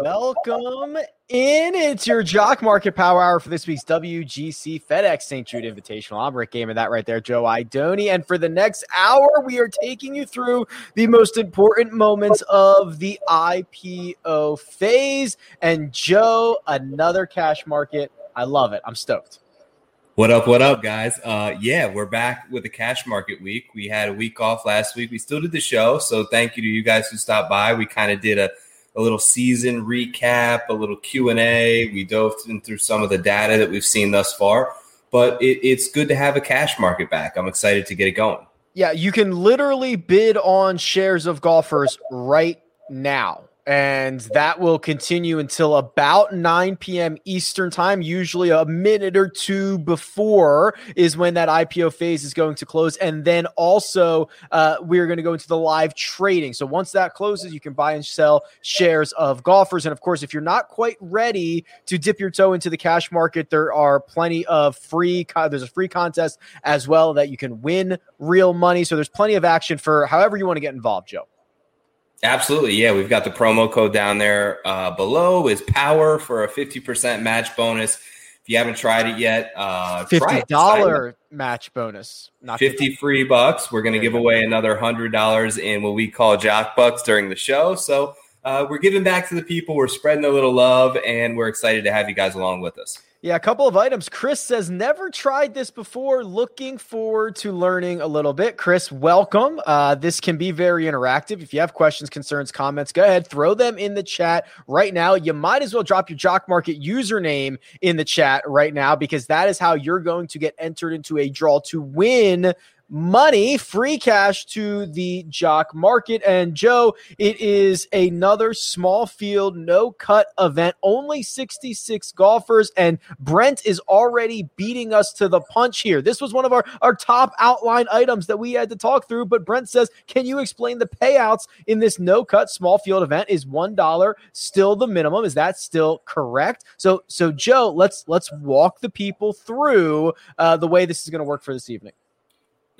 Welcome in. It's your Jock Market Power Hour for this week's WGC FedEx St. Jude Invitational. I'm Rick Gehman, that right there, Joe Idoni. And for the next hour, we are taking you through the most important moments of the IPO phase. And Joe, another cash market. I love it. I'm stoked. What up, what up, guys? Uh, yeah, we're back with the cash market week. We had a week off last week. We still did the show. So thank you to you guys who stopped by. We kind of did a, a little season recap, a little Q&A. We dove through some of the data that we've seen thus far. But it, it's good to have a cash market back. I'm excited to get it going. Yeah, you can literally bid on shares of golfers right now and that will continue until about 9 p.m. Eastern time. Usually, a minute or two before is when that IPO phase is going to close, and then also uh, we're going to go into the live trading. So once that closes, you can buy and sell shares of golfers. And of course, if you're not quite ready to dip your toe into the cash market, there are plenty of free. There's a free contest as well that you can win real money. So there's plenty of action for however you want to get involved, Joe. Absolutely. Yeah. We've got the promo code down there uh, below is power for a 50% match bonus. If you haven't tried it yet, uh, $50 match bonus. Not 50, 50 free bucks. We're going to give away another $100 in what we call Jock Bucks during the show. So uh, we're giving back to the people. We're spreading a little love, and we're excited to have you guys along with us. Yeah, a couple of items. Chris says, never tried this before. Looking forward to learning a little bit. Chris, welcome. Uh, this can be very interactive. If you have questions, concerns, comments, go ahead, throw them in the chat right now. You might as well drop your Jock Market username in the chat right now because that is how you're going to get entered into a draw to win money, free cash to the jock market. And Joe, it is another small field, no cut event, only 66 golfers. And Brent is already beating us to the punch here. This was one of our, our top outline items that we had to talk through. But Brent says, Can you explain the payouts in this no cut small field event? Is $1 still the minimum? Is that still correct? So, so Joe, let's let's walk the people through uh, the way this is going to work for this evening.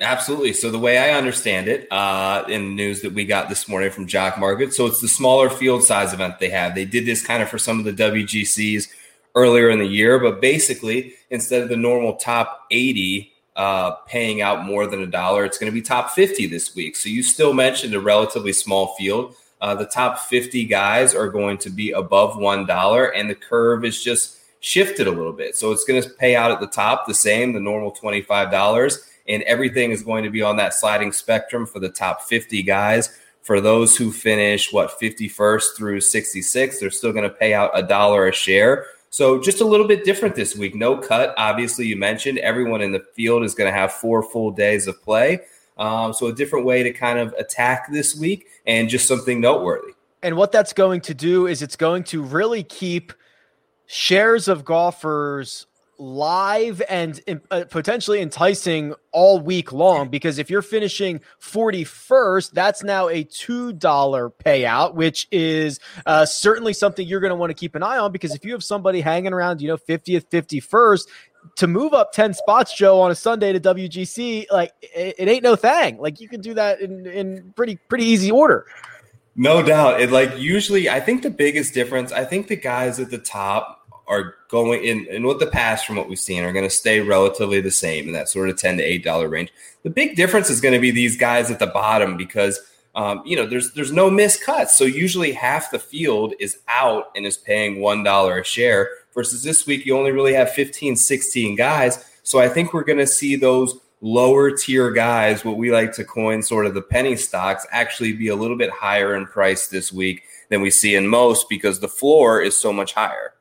Absolutely. So the way I understand it, uh, in news that we got this morning from Jock Market, so it's the smaller field size event they have. They did this kind of for some of the WGCs earlier in the year, but basically instead of the normal top 80 uh, paying out more than a dollar, it's going to be top 50 this week. So you still mentioned a relatively small field. Uh, the top 50 guys are going to be above one dollar, and the curve is just shifted a little bit. So it's going to pay out at the top the same, the normal twenty five dollars and everything is going to be on that sliding spectrum for the top 50 guys. For those who finish what 51st through 66, they're still going to pay out a dollar a share. So just a little bit different this week. No cut. Obviously, you mentioned everyone in the field is going to have four full days of play. Um, so a different way to kind of attack this week and just something noteworthy. And what that's going to do is it's going to really keep shares of golfers live and uh, potentially enticing all week long because if you're finishing 41st that's now a $2 payout which is uh, certainly something you're going to want to keep an eye on because if you have somebody hanging around you know 50th 51st to move up 10 spots joe on a sunday to wgc like it, it ain't no thing. Like you can do that in, in pretty pretty easy order. No doubt. It like usually i think the biggest difference i think the guys at the top are going in and what the past from what we've seen are going to stay relatively the same in that sort of 10 to 8 dollar range. The big difference is going to be these guys at the bottom because um, you know there's there's no missed cuts. So usually half the field is out and is paying one dollar a share versus this week you only really have 15 16 guys. So i think we're going to see those lower tier guys what we like to coin sort of the penny stocks actually be a little bit higher in price this week than we see in most because the floor is so much higher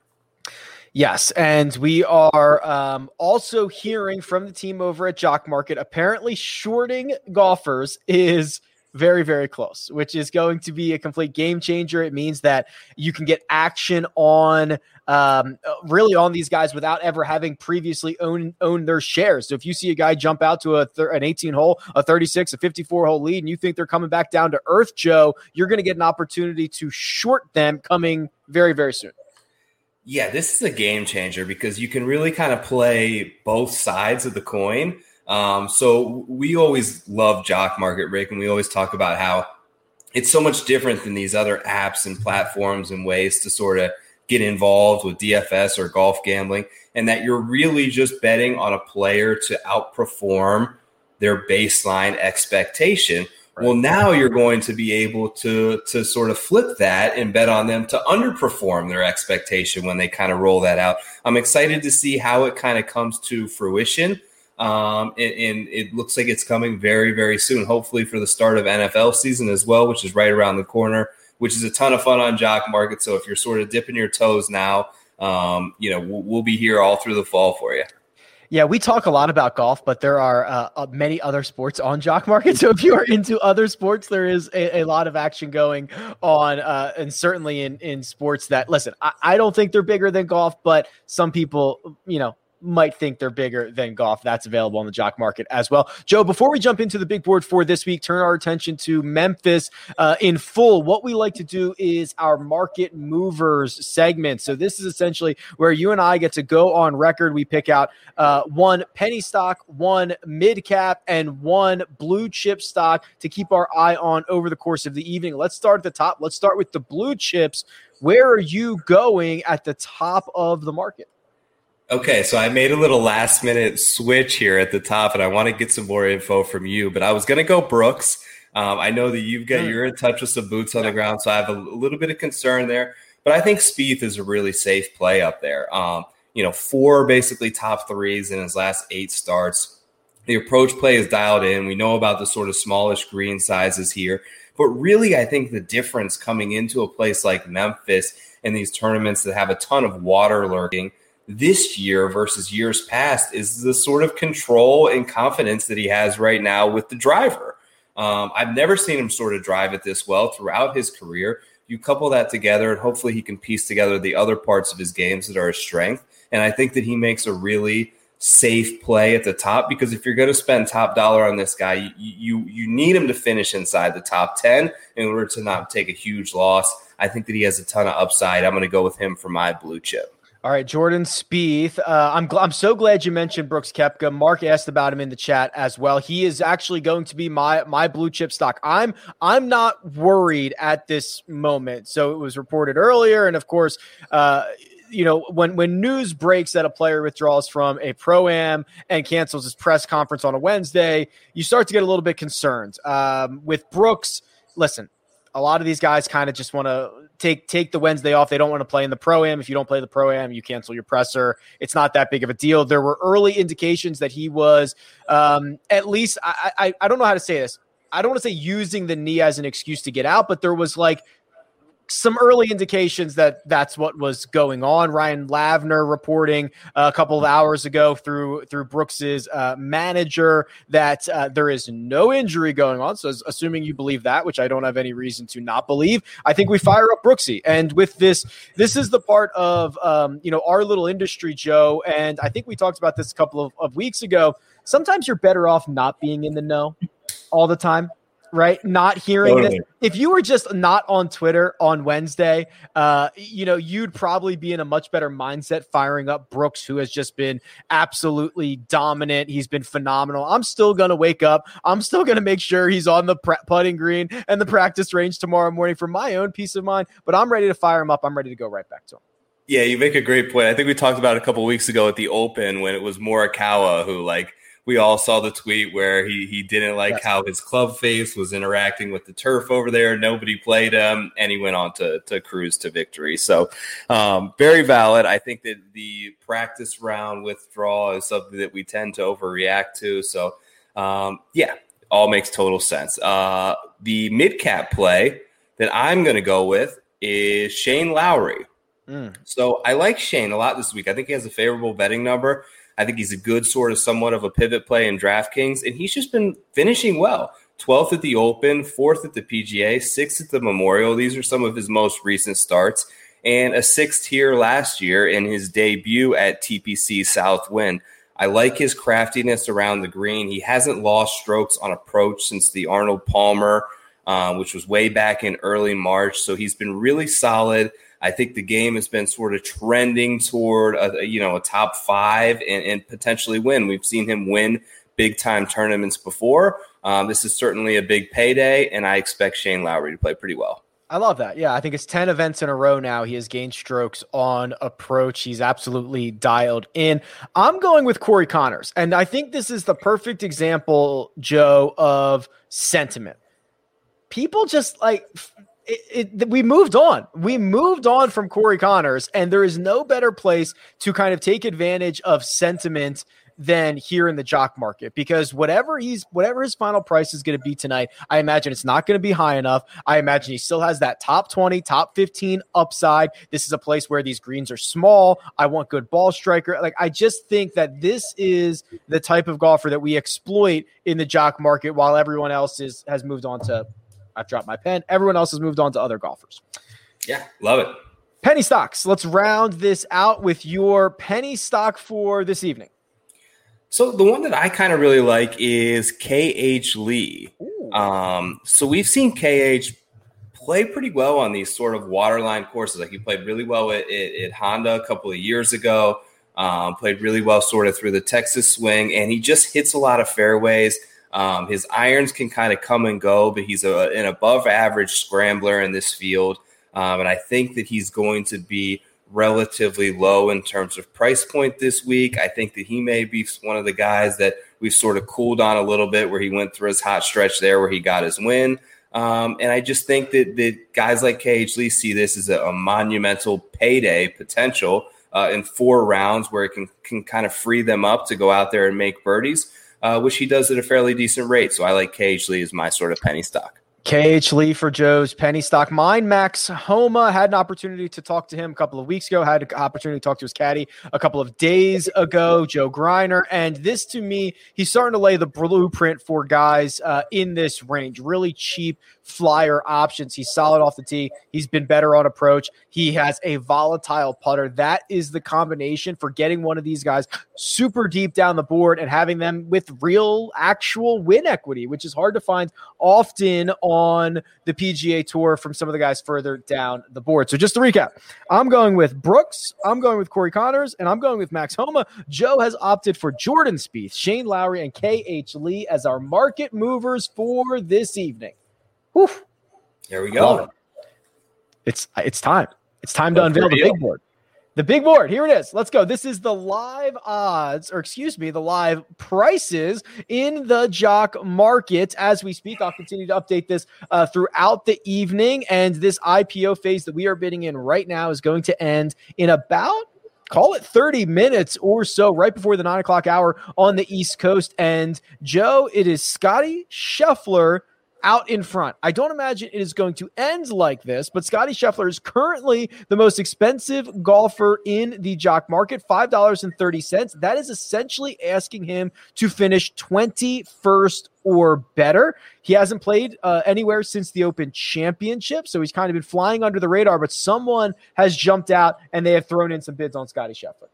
Yes, and we are um, also hearing from the team over at Jock Market. Apparently, shorting golfers is very, very close, which is going to be a complete game changer. It means that you can get action on um, really on these guys without ever having previously owned owned their shares. So if you see a guy jump out to a thir- an 18 hole, a 36, a 54 hole lead, and you think they're coming back down to earth, Joe, you're going to get an opportunity to short them coming very, very soon. Yeah, this is a game changer because you can really kind of play both sides of the coin. Um, so we always love Jock Market, Rick, and we always talk about how it's so much different than these other apps and platforms and ways to sort of get involved with DFS or golf gambling, and that you're really just betting on a player to outperform their baseline expectation. Right. Well, now you're going to be able to to sort of flip that and bet on them to underperform their expectation when they kind of roll that out. I'm excited to see how it kind of comes to fruition. Um, and, and, it looks like it's coming very, very soon. Hopefully for the start of NFL season as well, which is right around the corner. Which is a ton of fun on Jock Market. So if you're sort of dipping your toes now, um, you know we'll, we'll be here all through the fall for you. Yeah, we talk a lot about golf, but there are uh, uh, many other sports on Jock Market. So if you are into other sports, there is a, a lot of action going on, uh, and certainly in in sports that listen. I, I don't think they're bigger than golf, but some people, you know, might think they're bigger than golf. That's available on the jock market as well. Joe, before we jump into the big board for this week, turn our attention to Memphis uh, in full. What we like to do is our market movers segment. So this is essentially where you and I get to go on record. We pick out uh, one penny stock, one mid cap, and one blue chip stock to keep our eye on over the course of the evening. Let's start at the top. Let's start with the blue chips. Where are you going at the top of the market? Okay, so I made a little last minute switch here at the top, and I want to get some more info from you. But I was going to go Brooks. Um, I know that you've got hmm. you're in touch with some boots on the ground, so I have a, a little bit of concern there. But I think Spieth is a really safe play up there. Um, you know, four basically top threes in his last eight starts. The approach play is dialed in. We know about the sort of smallish green sizes here, but really, I think the difference coming into a place like Memphis and these tournaments that have a ton of water lurking this year versus years past is the sort of control and confidence that he has right now with the driver. Um, I've never seen him sort of drive it this well throughout his career. You couple that together, and hopefully he can piece together the other parts of his games that are a strength. And I think that he makes a really safe play at the top because if you're going to spend top dollar on this guy, you, you you need him to finish inside the top ten in order to not take a huge loss. I think that he has a ton of upside. I'm going to go with him for my blue chip. All right, Jordan Spieth. Uh, I'm gl- I'm so glad you mentioned Brooks Koepka. Mark asked about him in the chat as well. He is actually going to be my my blue chip stock. I'm I'm not worried at this moment. So it was reported earlier, and of course, uh, you know when when news breaks that a player withdraws from a pro am and cancels his press conference on a Wednesday, you start to get a little bit concerned. Um, with Brooks, listen, a lot of these guys kind of just want to take take the Wednesday off. They don't want to play in the pro am. If you don't play the pro am, you cancel your presser. It's not that big of a deal. There were early indications that he was um, at least I, I I don't know how to say this. I don't want to say using the knee as an excuse to get out, but there was like some early indications that that's what was going on. Ryan Lavner reporting a couple of hours ago through through Brooks's uh, manager that uh, there is no injury going on. So, assuming you believe that, which I don't have any reason to not believe, I think we fire up Brooksy. And with this, this is the part of um, you know our little industry, Joe. And I think we talked about this a couple of, of weeks ago. Sometimes you're better off not being in the know all the time right? Not hearing totally. this. If you were just not on Twitter on Wednesday, uh, you know, you'd probably be in a much better mindset firing up Brooks, who has just been absolutely dominant. He's been phenomenal. I'm still going to wake up. I'm still going to make sure he's on the pre- putting green and the practice range tomorrow morning for my own peace of mind. But I'm ready to fire him up. I'm ready to go right back to him. Yeah, you make a great point. I think we talked about a couple weeks ago at the Open when it was Morikawa who like we all saw the tweet where he he didn't like yes. how his club face was interacting with the turf over there. Nobody played him, and he went on to to cruise to victory. So, um, very valid. I think that the practice round withdrawal is something that we tend to overreact to. So, um, yeah, all makes total sense. Uh, the mid cap play that I'm going to go with is Shane Lowry. Mm. So I like Shane a lot this week. I think he has a favorable betting number. I think he's a good sort of somewhat of a pivot play in DraftKings, and he's just been finishing well. 12th at the Open, fourth at the PGA, sixth at the Memorial. These are some of his most recent starts, and a sixth here last year in his debut at TPC Southwind. I like his craftiness around the green. He hasn't lost strokes on approach since the Arnold Palmer, uh, which was way back in early March. So he's been really solid. I think the game has been sort of trending toward a, you know a top five and, and potentially win. We've seen him win big time tournaments before. Um, this is certainly a big payday, and I expect Shane Lowry to play pretty well. I love that. Yeah, I think it's 10 events in a row now. He has gained strokes on approach. He's absolutely dialed in. I'm going with Corey Conners. And I think this is the perfect example, Joe, of sentiment. People just like it, it, we moved on. We moved on from Corey Conners, and there is no better place to kind of take advantage of sentiment than here in the jock market because whatever he's whatever his final price is going to be tonight, I imagine it's not going to be high enough. I imagine he still has that top 20, top 15 upside. This is a place where these greens are small. I want good ball striker. Like I just think that this is the type of golfer that we exploit in the jock market while everyone else is has moved on to I've dropped my pen. Everyone else has moved on to other golfers. Yeah, love it. Penny stocks. Let's round this out with your penny stock for this evening. So the one that I kind of really like is KH Lee. Um, so we've seen KH play pretty well on these sort of waterline courses. Like he played really well at, at, at Honda a couple of years ago. Um, played really well sort of through the Texas swing, and he just hits a lot of fairways. Um, his irons can kind of come and go, but he's a, an above average scrambler in this field. Um, and I think that he's going to be relatively low in terms of price point this week. I think that he may be one of the guys that we've sort of cooled on a little bit where he went through his hot stretch there where he got his win. Um, and I just think that, that guys like KH Lee see this as a, a monumental payday potential uh, in four rounds where it can, can kind of free them up to go out there and make birdies, uh, which he does at a fairly decent rate. So I like KH Lee as my sort of penny stock. KH Lee for Joe's penny stock. Mine, Max Homa, had an opportunity to talk to him a couple of weeks ago, had an opportunity to talk to his caddy a couple of days ago, Joe Greiner. And this to me, he's starting to lay the blueprint for guys uh, in this range. Really cheap flyer options. He's solid off the tee. He's been better on approach. He has a volatile putter. That is the combination for getting one of these guys super deep down the board and having them with real, actual win equity, which is hard to find often on the PGA Tour from some of the guys further down the board. So just to recap, I'm going with Brooks, I'm going with Corey Conners, and I'm going with Max Homa. Joe has opted for Jordan Spieth, Shane Lowry, and KH Lee as our market movers for this evening. Whew. There we go. It's it's time. It's time to unveil the big board. The big board. Here it is. Let's go. This is the live odds, or excuse me, the live prices in the jock market as we speak. I'll continue to update this uh, throughout the evening. And this IPO phase that we are bidding in right now is going to end in about call it 30 minutes or so right before the nine o'clock hour on the East Coast. And Joe, it is Scotty Scheffler out in front. I don't imagine it is going to end like this, but Scotty Scheffler is currently the most expensive golfer in the jock market, $5.30. That is essentially asking him to finish 21st or better. He hasn't played uh, anywhere since the Open Championship, so he's kind of been flying under the radar, but someone has jumped out and they have thrown in some bids on Scotty Scheffler.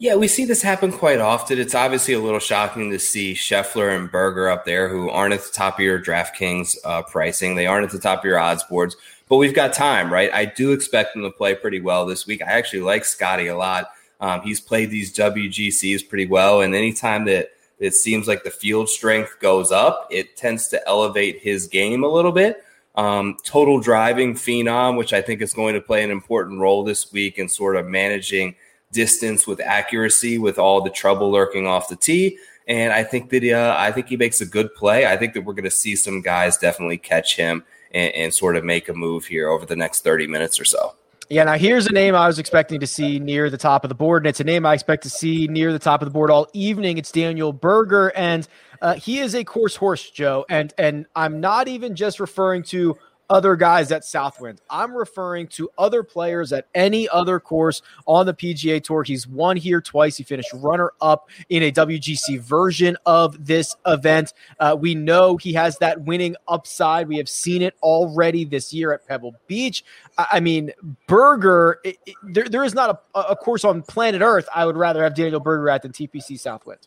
Yeah, we see this happen quite often. It's obviously a little shocking to see Scheffler and Berger up there, who aren't at the top of your DraftKings uh, pricing. They aren't at the top of your odds boards, but we've got time, right? I do expect them to play pretty well this week. I actually like Scotty a lot. Um, he's played these WGCs pretty well, and anytime that it seems like the field strength goes up, it tends to elevate his game a little bit. Um, total driving phenom, which I think is going to play an important role this week in sort of managing – distance with accuracy with all the trouble lurking off the tee. And I think that uh, I think he makes a good play. I think that we're going to see some guys definitely catch him and, and sort of make a move here over the next 30 minutes or so. Yeah, now here's a name I was expecting to see near the top of the board, and it's a name I expect to see near the top of the board all evening. It's Daniel Berger, and uh, he is a course horse, Joe. And and I'm not even just referring to other guys at Southwind. I'm referring to other players at any other course on the PGA Tour. He's won here twice. He finished runner up in a WGC version of this event. Uh, we know he has that winning upside. We have seen it already this year at Pebble Beach. I, I mean, Berger, it, it, there, there is not a, a course on planet Earth I would rather have Daniel Berger at than TPC Southwind.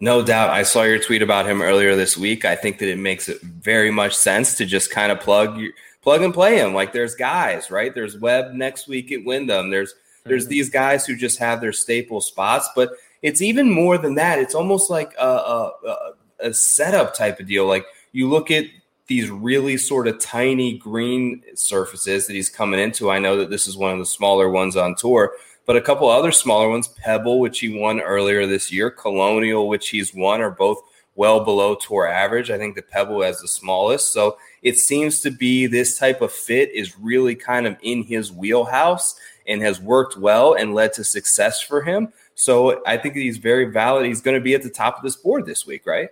No doubt. I saw your tweet about him earlier this week. I think that it makes it very much sense to just kind of plug plug and play him. Like there's guys, right? There's Webb next week at Wyndham. There's there's mm-hmm. these guys who just have their staple spots, but it's even more than that. It's almost like a, a, a setup type of deal. Like you look at these really sort of tiny green surfaces that he's coming into. I know that this is one of the smaller ones on tour, but a couple other smaller ones, Pebble, which he won earlier this year, Colonial, which he's won, are both well below tour average. I think the Pebble has the smallest. So it seems to be this type of fit is really kind of in his wheelhouse and has worked well and led to success for him. So I think he's very valid. He's going to be at the top of this board this week, right?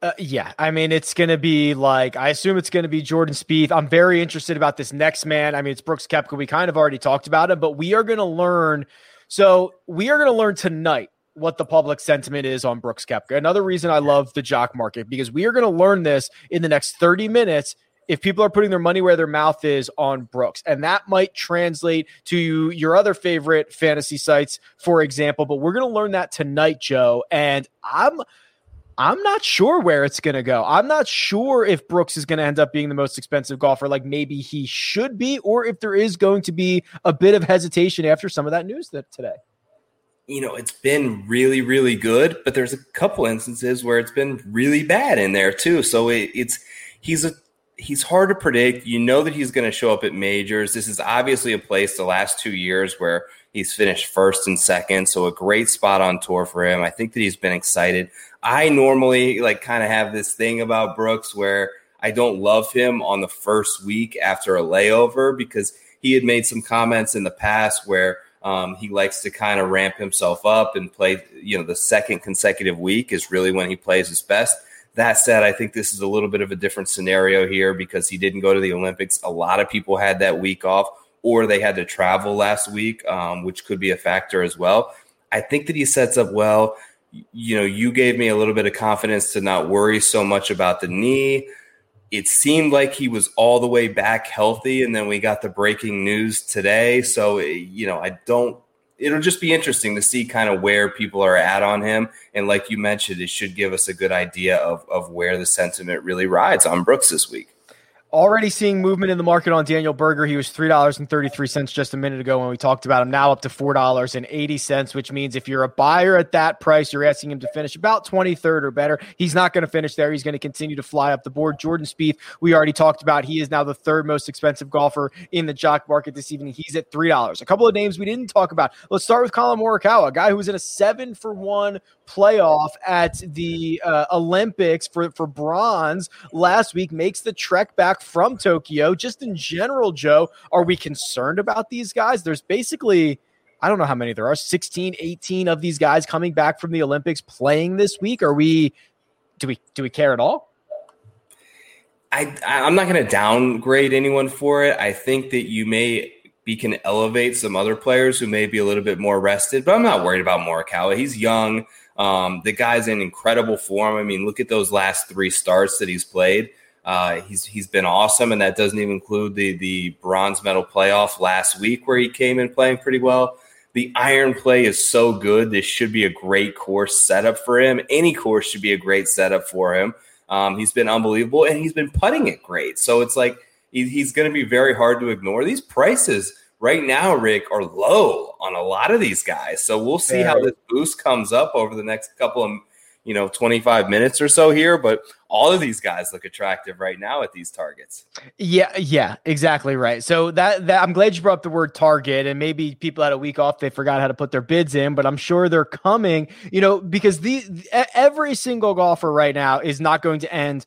Uh, yeah, I mean it's going to be like I assume it's going to be Jordan Spieth. I'm very interested about this next man. I mean it's Brooks Koepka. We kind of already talked about it, but we are going to learn. So we are going to learn tonight what the public sentiment is on Brooks Koepka. Another reason I love the jock market because we are going to learn this in the next 30 minutes if people are putting their money where their mouth is on Brooks. And that might translate to your other favorite fantasy sites, for example. But we're going to learn that tonight, Joe. And I'm. I'm not sure where it's going to go. I'm not sure if Brooks is going to end up being the most expensive golfer, like maybe he should be, or if there is going to be a bit of hesitation after some of that news that today. You know, it's been really, really good, but there's a couple instances where it's been really bad in there too. So it, it's he's a he's hard to predict. You know that he's going to show up at majors. This is obviously a place the last two years where he's finished first and second. So a great spot on tour for him. I think that he's been excited. I normally like kind of have this thing about Brooks where I don't love him on the first week after a layover because he had made some comments in the past where um, he likes to kind of ramp himself up and play, you know, the second consecutive week is really when he plays his best. That said, I think this is a little bit of a different scenario here because he didn't go to the Olympics. A lot of people had that week off, or they had to travel last week, um, which could be a factor as well. I think that he sets up well. You know, you gave me a little bit of confidence to not worry so much about the knee. It seemed like he was all the way back healthy, and then we got the breaking news today. So, you know, I don't it'll just be interesting to see kind of where people are at on him. And like you mentioned, it should give us a good idea of, of where the sentiment really rides on Brooks this week. Already seeing movement in the market on Daniel Berger. He was $3.33 just a minute ago when we talked about him. Now up to $4.80, which means if you're a buyer at that price, you're asking him to finish about 23rd or better. He's not going to finish there. He's going to continue to fly up the board. Jordan Spieth, we already talked about. He is now the third most expensive golfer in the jock market this evening. He's at $3. A couple of names we didn't talk about. Let's start with Collin Morikawa, a guy who was in a seven for one playoff at the uh, Olympics for, for bronze last week, makes the trek back from Tokyo. Just in general, Joe, are we concerned about these guys? There's basically, I don't know how many there are, 16, 18 of these guys coming back from the Olympics playing this week. Are we, do we, do we care at all? I, I'm not going to downgrade anyone for it. I think that you may be can elevate some other players who may be a little bit more rested, but I'm not worried about Morikawa. He's young. Um, the guy's in incredible form. I mean, look at those last three starts that he's played. Uh, he's he's been awesome, and that doesn't even include the the bronze medal playoff last week where he came in playing pretty well. The iron play is so good. This should be a great course setup for him. Any course should be a great setup for him. Um, he's been unbelievable, and he's been putting it great. So it's like he, he's going to be very hard to ignore. These prices right now, Rick, are low on a lot of these guys. So we'll see how this boost comes up over the next couple of you know 25 minutes or so here but all of these guys look attractive right now at these targets. Yeah yeah exactly right. So that, that i'm glad you brought up the word target and maybe people had a week off they forgot how to put their bids in but i'm sure they're coming you know because the every single golfer right now is not going to end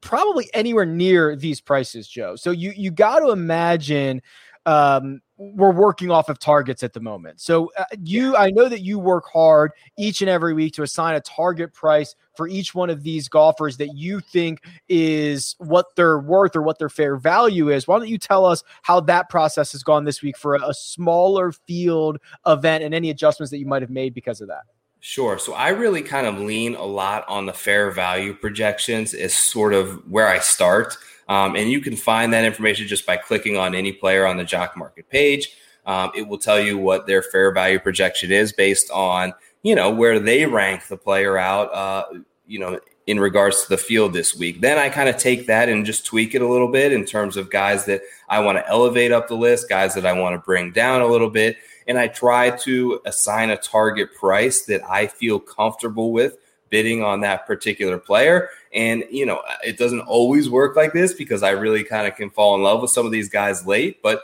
probably anywhere near these prices joe. So you you got to imagine um, we're working off of targets at the moment. So uh, you, I know that you work hard each and every week to assign a target price for each one of these golfers that you think is what they're worth or what their fair value is. Why don't you tell us how that process has gone this week for a, a smaller field event and any adjustments that you might have made because of that? Sure. So I really kind of lean a lot on the fair value projections is sort of where I start. Um, and you can find that information just by clicking on any player on the jock market page. Um, it will tell you what their fair value projection is based on, you know, where they rank the player out, uh, you know, in regards to the field this week. Then I kind of take that and just tweak it a little bit in terms of guys that I want to elevate up the list, guys that I want to bring down a little bit. And I try to assign a target price that I feel comfortable with bidding on that particular player. And, you know, it doesn't always work like this because I really kind of can fall in love with some of these guys late. But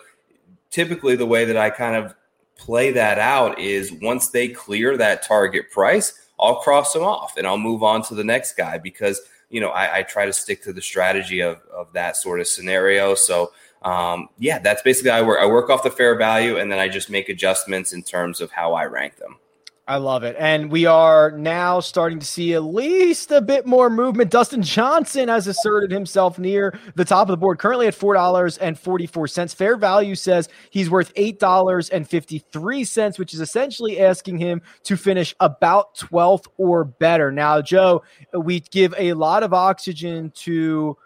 typically, the way that I kind of play that out is once they clear that target price, I'll cross them off and I'll move on to the next guy because, you know, I, I try to stick to the strategy of, of that sort of scenario. So, um, yeah, that's basically I work. I work off the fair value and then I just make adjustments in terms of how I rank them. I love it. And we are now starting to see at least a bit more movement. Dustin Johnson has asserted himself near the top of the board, currently at $4.44. Fair value says he's worth $8.53, which is essentially asking him to finish about 12th or better. Now, Joe, we give a lot of oxygen to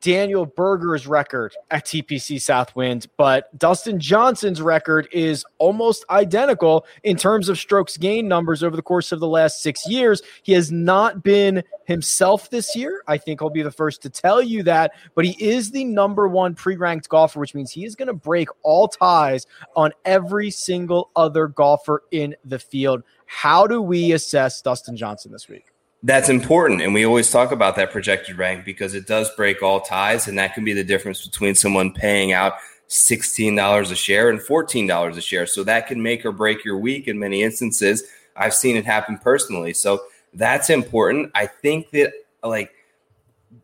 Daniel Berger's record at TPC Southwind, but Dustin Johnson's record is almost identical in terms of strokes gain numbers over the course of the last six years. He has not been himself this year. I think I'll be the first to tell you that, but he is the number one pre ranked golfer, which means he is going to break all ties on every single other golfer in the field. How do we assess Dustin Johnson this week? That's important. And we always talk about that projected rank because it does break all ties. And that can be the difference between someone paying out $16 a share and $14 a share. So that can make or break your week in many instances. I've seen it happen personally. So that's important. I think that like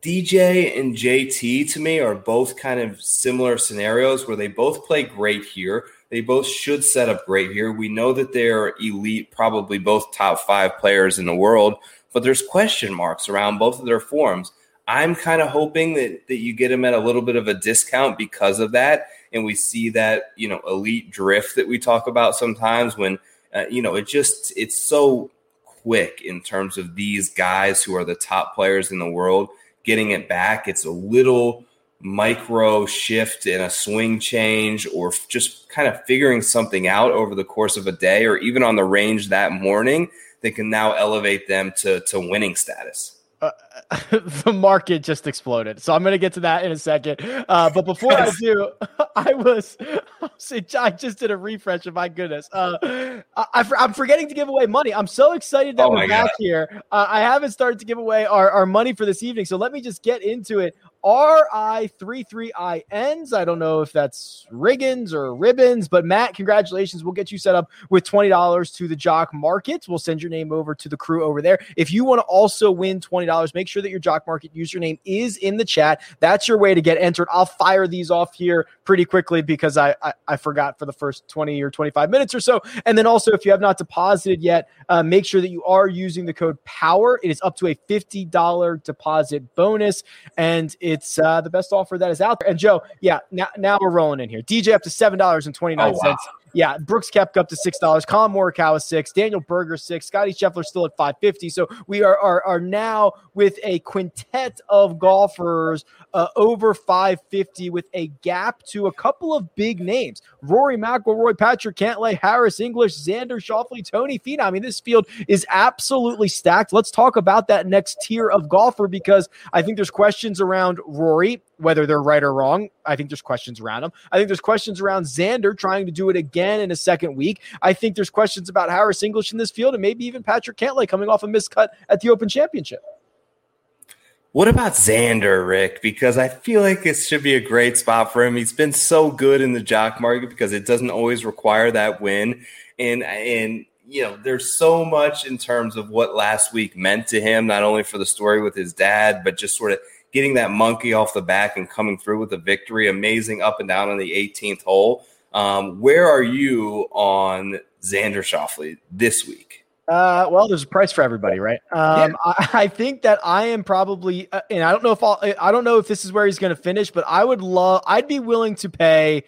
DJ and JT to me are both kind of similar scenarios where they both play great here. They both should set up great here. We know that they're elite, probably both top five players in the world but there's question marks around both of their forms. I'm kind of hoping that that you get them at a little bit of a discount because of that, and we see that you know elite drift that we talk about sometimes when uh, you know it just it's so quick in terms of these guys who are the top players in the world getting it back. It's a little micro shift in a swing change or just kind of figuring something out over the course of a day or even on the range that morning that can now elevate them to to winning status. Uh, the market just exploded. So I'm going to get to that in a second. Uh, but before I do, I was, I just did a refresh. Of my goodness, uh, I, am forgetting to give away money. I'm so excited that oh we're back God. here. Uh, I haven't started to give away our, our money for this evening. So let me just get into it. R-I-3-3-I-Ns. I don't know if that's Riggins or Ribbons, but Matt, congratulations. We'll get you set up with $20 to the Jock Market. We'll send your name over to the crew over there. If you want to also win $20, make sure that your Jock Market username is in the chat. That's your way to get entered. I'll fire these off here pretty quickly because I, I, I forgot for the first 20 or 25 minutes or so. And then also, if you have not deposited yet, uh, make sure that you are using the code POWER. It is up to a $50 deposit bonus. And it it's uh, the best offer that is out there. And Joe, yeah, now, now we're rolling in here. DJ up to seven dollars and twenty nine cents. Oh, wow. Yeah, Brooks Koepka up to six dollars. Collin Morikawa six. Daniel Berger six. Scotty Scheffler still at five fifty. So we are, are are now with a quintet of golfers uh, over five fifty, with a gap to a couple of big names: Rory McIlroy, Patrick Cantlay, Harris English, Xander Schauffele, Tony Finau. I mean, this field is absolutely stacked. Let's talk about that next tier of golfer because I think there's questions around Rory whether they're right or wrong. I think there's questions around him. I think there's questions around Xander trying to do it again in a second week. I think there's questions about Harris English in this field and maybe even Patrick Cantlay coming off a miscut at the Open Championship. What about Xander, Rick? Because I feel like it should be a great spot for him. He's been so good in the jock market because it doesn't always require that win. And and you know, there's so much in terms of what last week meant to him, not only for the story with his dad, but just sort of getting that monkey off the back and coming through with a victory. Amazing up and down on the 18th hole. Um, where are you on Xander Schauffele this week? Uh, well, there's a price for everybody, right? Um, yeah. I, I, think that I am probably, uh, and I don't know if I'll, I don't know if this is where he's going to finish, but I would love, I'd be willing to pay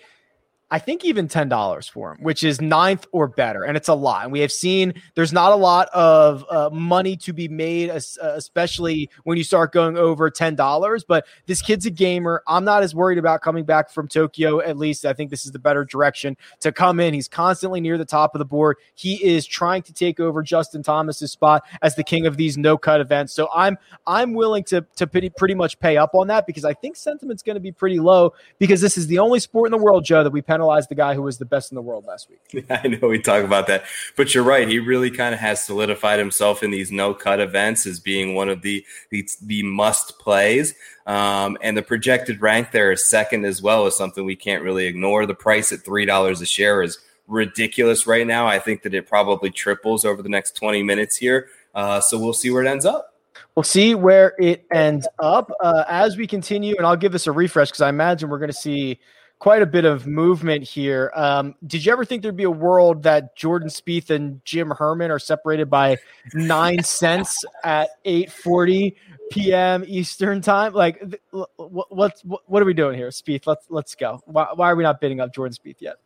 I think even $10 for him, which is ninth or better. And it's a lot. And we have seen there's not a lot of uh, money to be made, uh, especially when you start going over $10. But this kid's a gamer. I'm not as worried about coming back from Tokyo, at least. I think this is the better direction to come in. He's constantly near the top of the board. He is trying to take over Justin Thomas's spot as the king of these no cut events. So I'm I'm willing to, to pretty, pretty much pay up on that because I think sentiment's going to be pretty low because this is the only sport in the world, Joe, that we pay penalize the guy who was the best in the world last week. Yeah, I know we talk about that, but you're right. He really kind of has solidified himself in these no cut events as being one of the the, the must plays. Um, and the projected rank there is second as well is something we can't really ignore. The price at three dollars a share is ridiculous right now. I think that it probably triples over the next 20 minutes here. Uh, so we'll see where it ends up. We'll see where it ends up uh, as we continue, and I'll give this a refresh because I imagine we're going to see quite a bit of movement here. Um, did you ever think there'd be a world that Jordan Spieth and Jim Herman are separated by nine cents at eight forty p.m. Eastern time? Like, what, what, what are we doing here, Spieth? Let's let's go. Why, why are we not bidding up Jordan Spieth yet?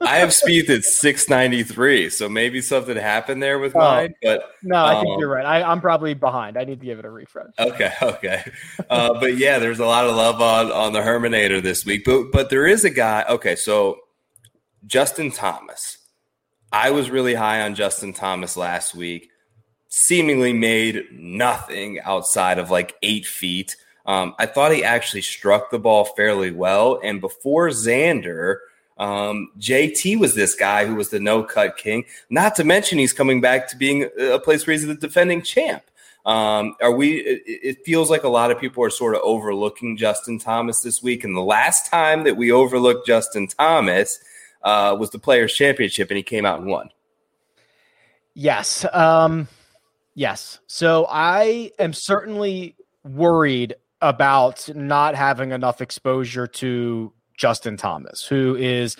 I have Spieth at 693, so maybe something happened there with oh, mine. But no, I um, think you're right. I, am probably behind. I need to give it a refresh. Okay, okay. Uh, but yeah, there's a lot of love on on the Herminator this week. But but there is a guy. Okay, so Justin Thomas. I was really high on Justin Thomas last week. Seemingly made nothing outside of like eight feet. Um, I thought he actually struck the ball fairly well. And before Xander um, JT was this guy who was the no cut king. Not to mention he's coming back to being a place where he's the defending champ. Um, are we? It, it, feels like a lot of people are sort of overlooking Justin Thomas this week. And the last time that we overlooked Justin Thomas uh, was the Players Championship, and he came out and won. Yes. Um, yes. So I am certainly worried about not having enough exposure to Justin Thomas, who is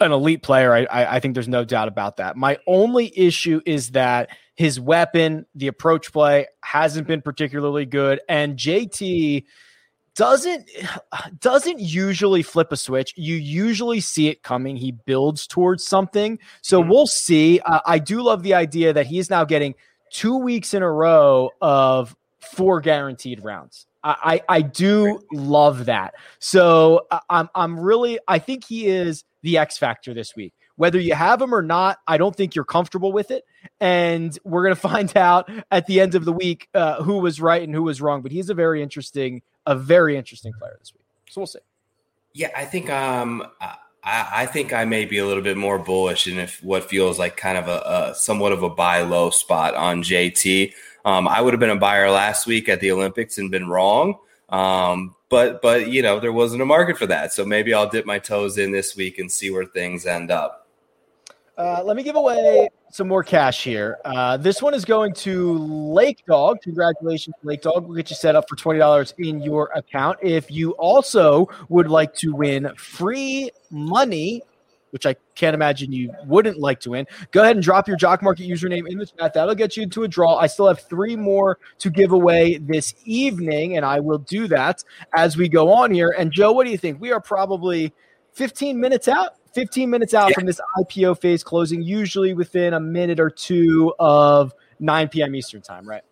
an elite player. I, I, I, think there's no doubt about that. My only issue is that his weapon, the approach play, hasn't been particularly good, and JT doesn't doesn't usually flip a switch. You usually see it coming. He builds towards something. So mm-hmm. we'll see. Uh, I do love the idea that he's now getting two weeks in a row of four guaranteed rounds. I, I do love that. So I'm I'm really I think he is the X factor this week. Whether you have him or not, I don't think you're comfortable with it. And we're gonna find out at the end of the week uh, who was right and who was wrong. But he's a very interesting, a very interesting player this week. So we'll see. Yeah, I think um I, I think I may be a little bit more bullish in if what feels like kind of a, a somewhat of a buy low spot on JT. Um, I would have been a buyer last week at the Olympics and been wrong. Um, but but you know there wasn't a market for that, so maybe I'll dip my toes in this week and see where things end up. Uh, let me give away some more cash here. Uh, this one is going to Lake Dog. Congratulations, Lake Dog. We'll get you set up for twenty dollars in your account. If you also would like to win free money which I can't imagine you wouldn't like to win. Go ahead and drop your Jock Market username in the chat. That'll get you into a draw. I still have three more to give away this evening, and I will do that as we go on here. And Joe, what do you think? We are probably 15 minutes out. 15 minutes out yeah. from this IPO phase closing, usually within a minute or two of 9 p.m. Eastern time, right?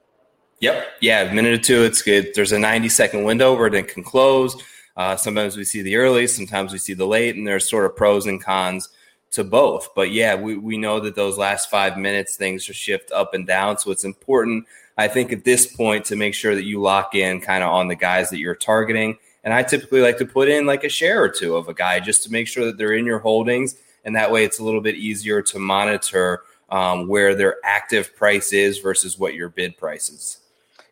Yep. Yeah, a minute or two. It's good. There's a 90 second window where it can close. Uh, sometimes we see the early, sometimes we see the late, and there's sort of pros and cons to both. But yeah, we, we know that those last five minutes things just shift up and down. So it's important, I think, at this point to make sure that you lock in kind of on the guys that you're targeting. And I typically like to put in like a share or two of a guy just to make sure that they're in your holdings. And that way it's a little bit easier to monitor um, where their active price is versus what your bid price is.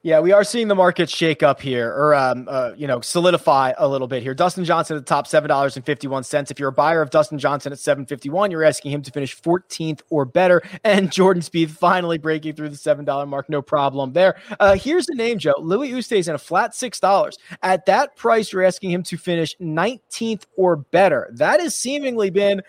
Yeah, we are seeing the market shake up here, or um, uh, you know, solidify a little bit here. Dustin Johnson at the top, seven dollars and fifty one cents. If you're a buyer of Dustin Johnson at seven fifty one, you're asking him to finish 14th or better. And Jordan Spieth finally breaking through the seven dollar mark, no problem there. Uh, here's the name, Joe. Louis Oosthuizen a flat six dollars. At that price, you're asking him to finish 19th or better. That has seemingly been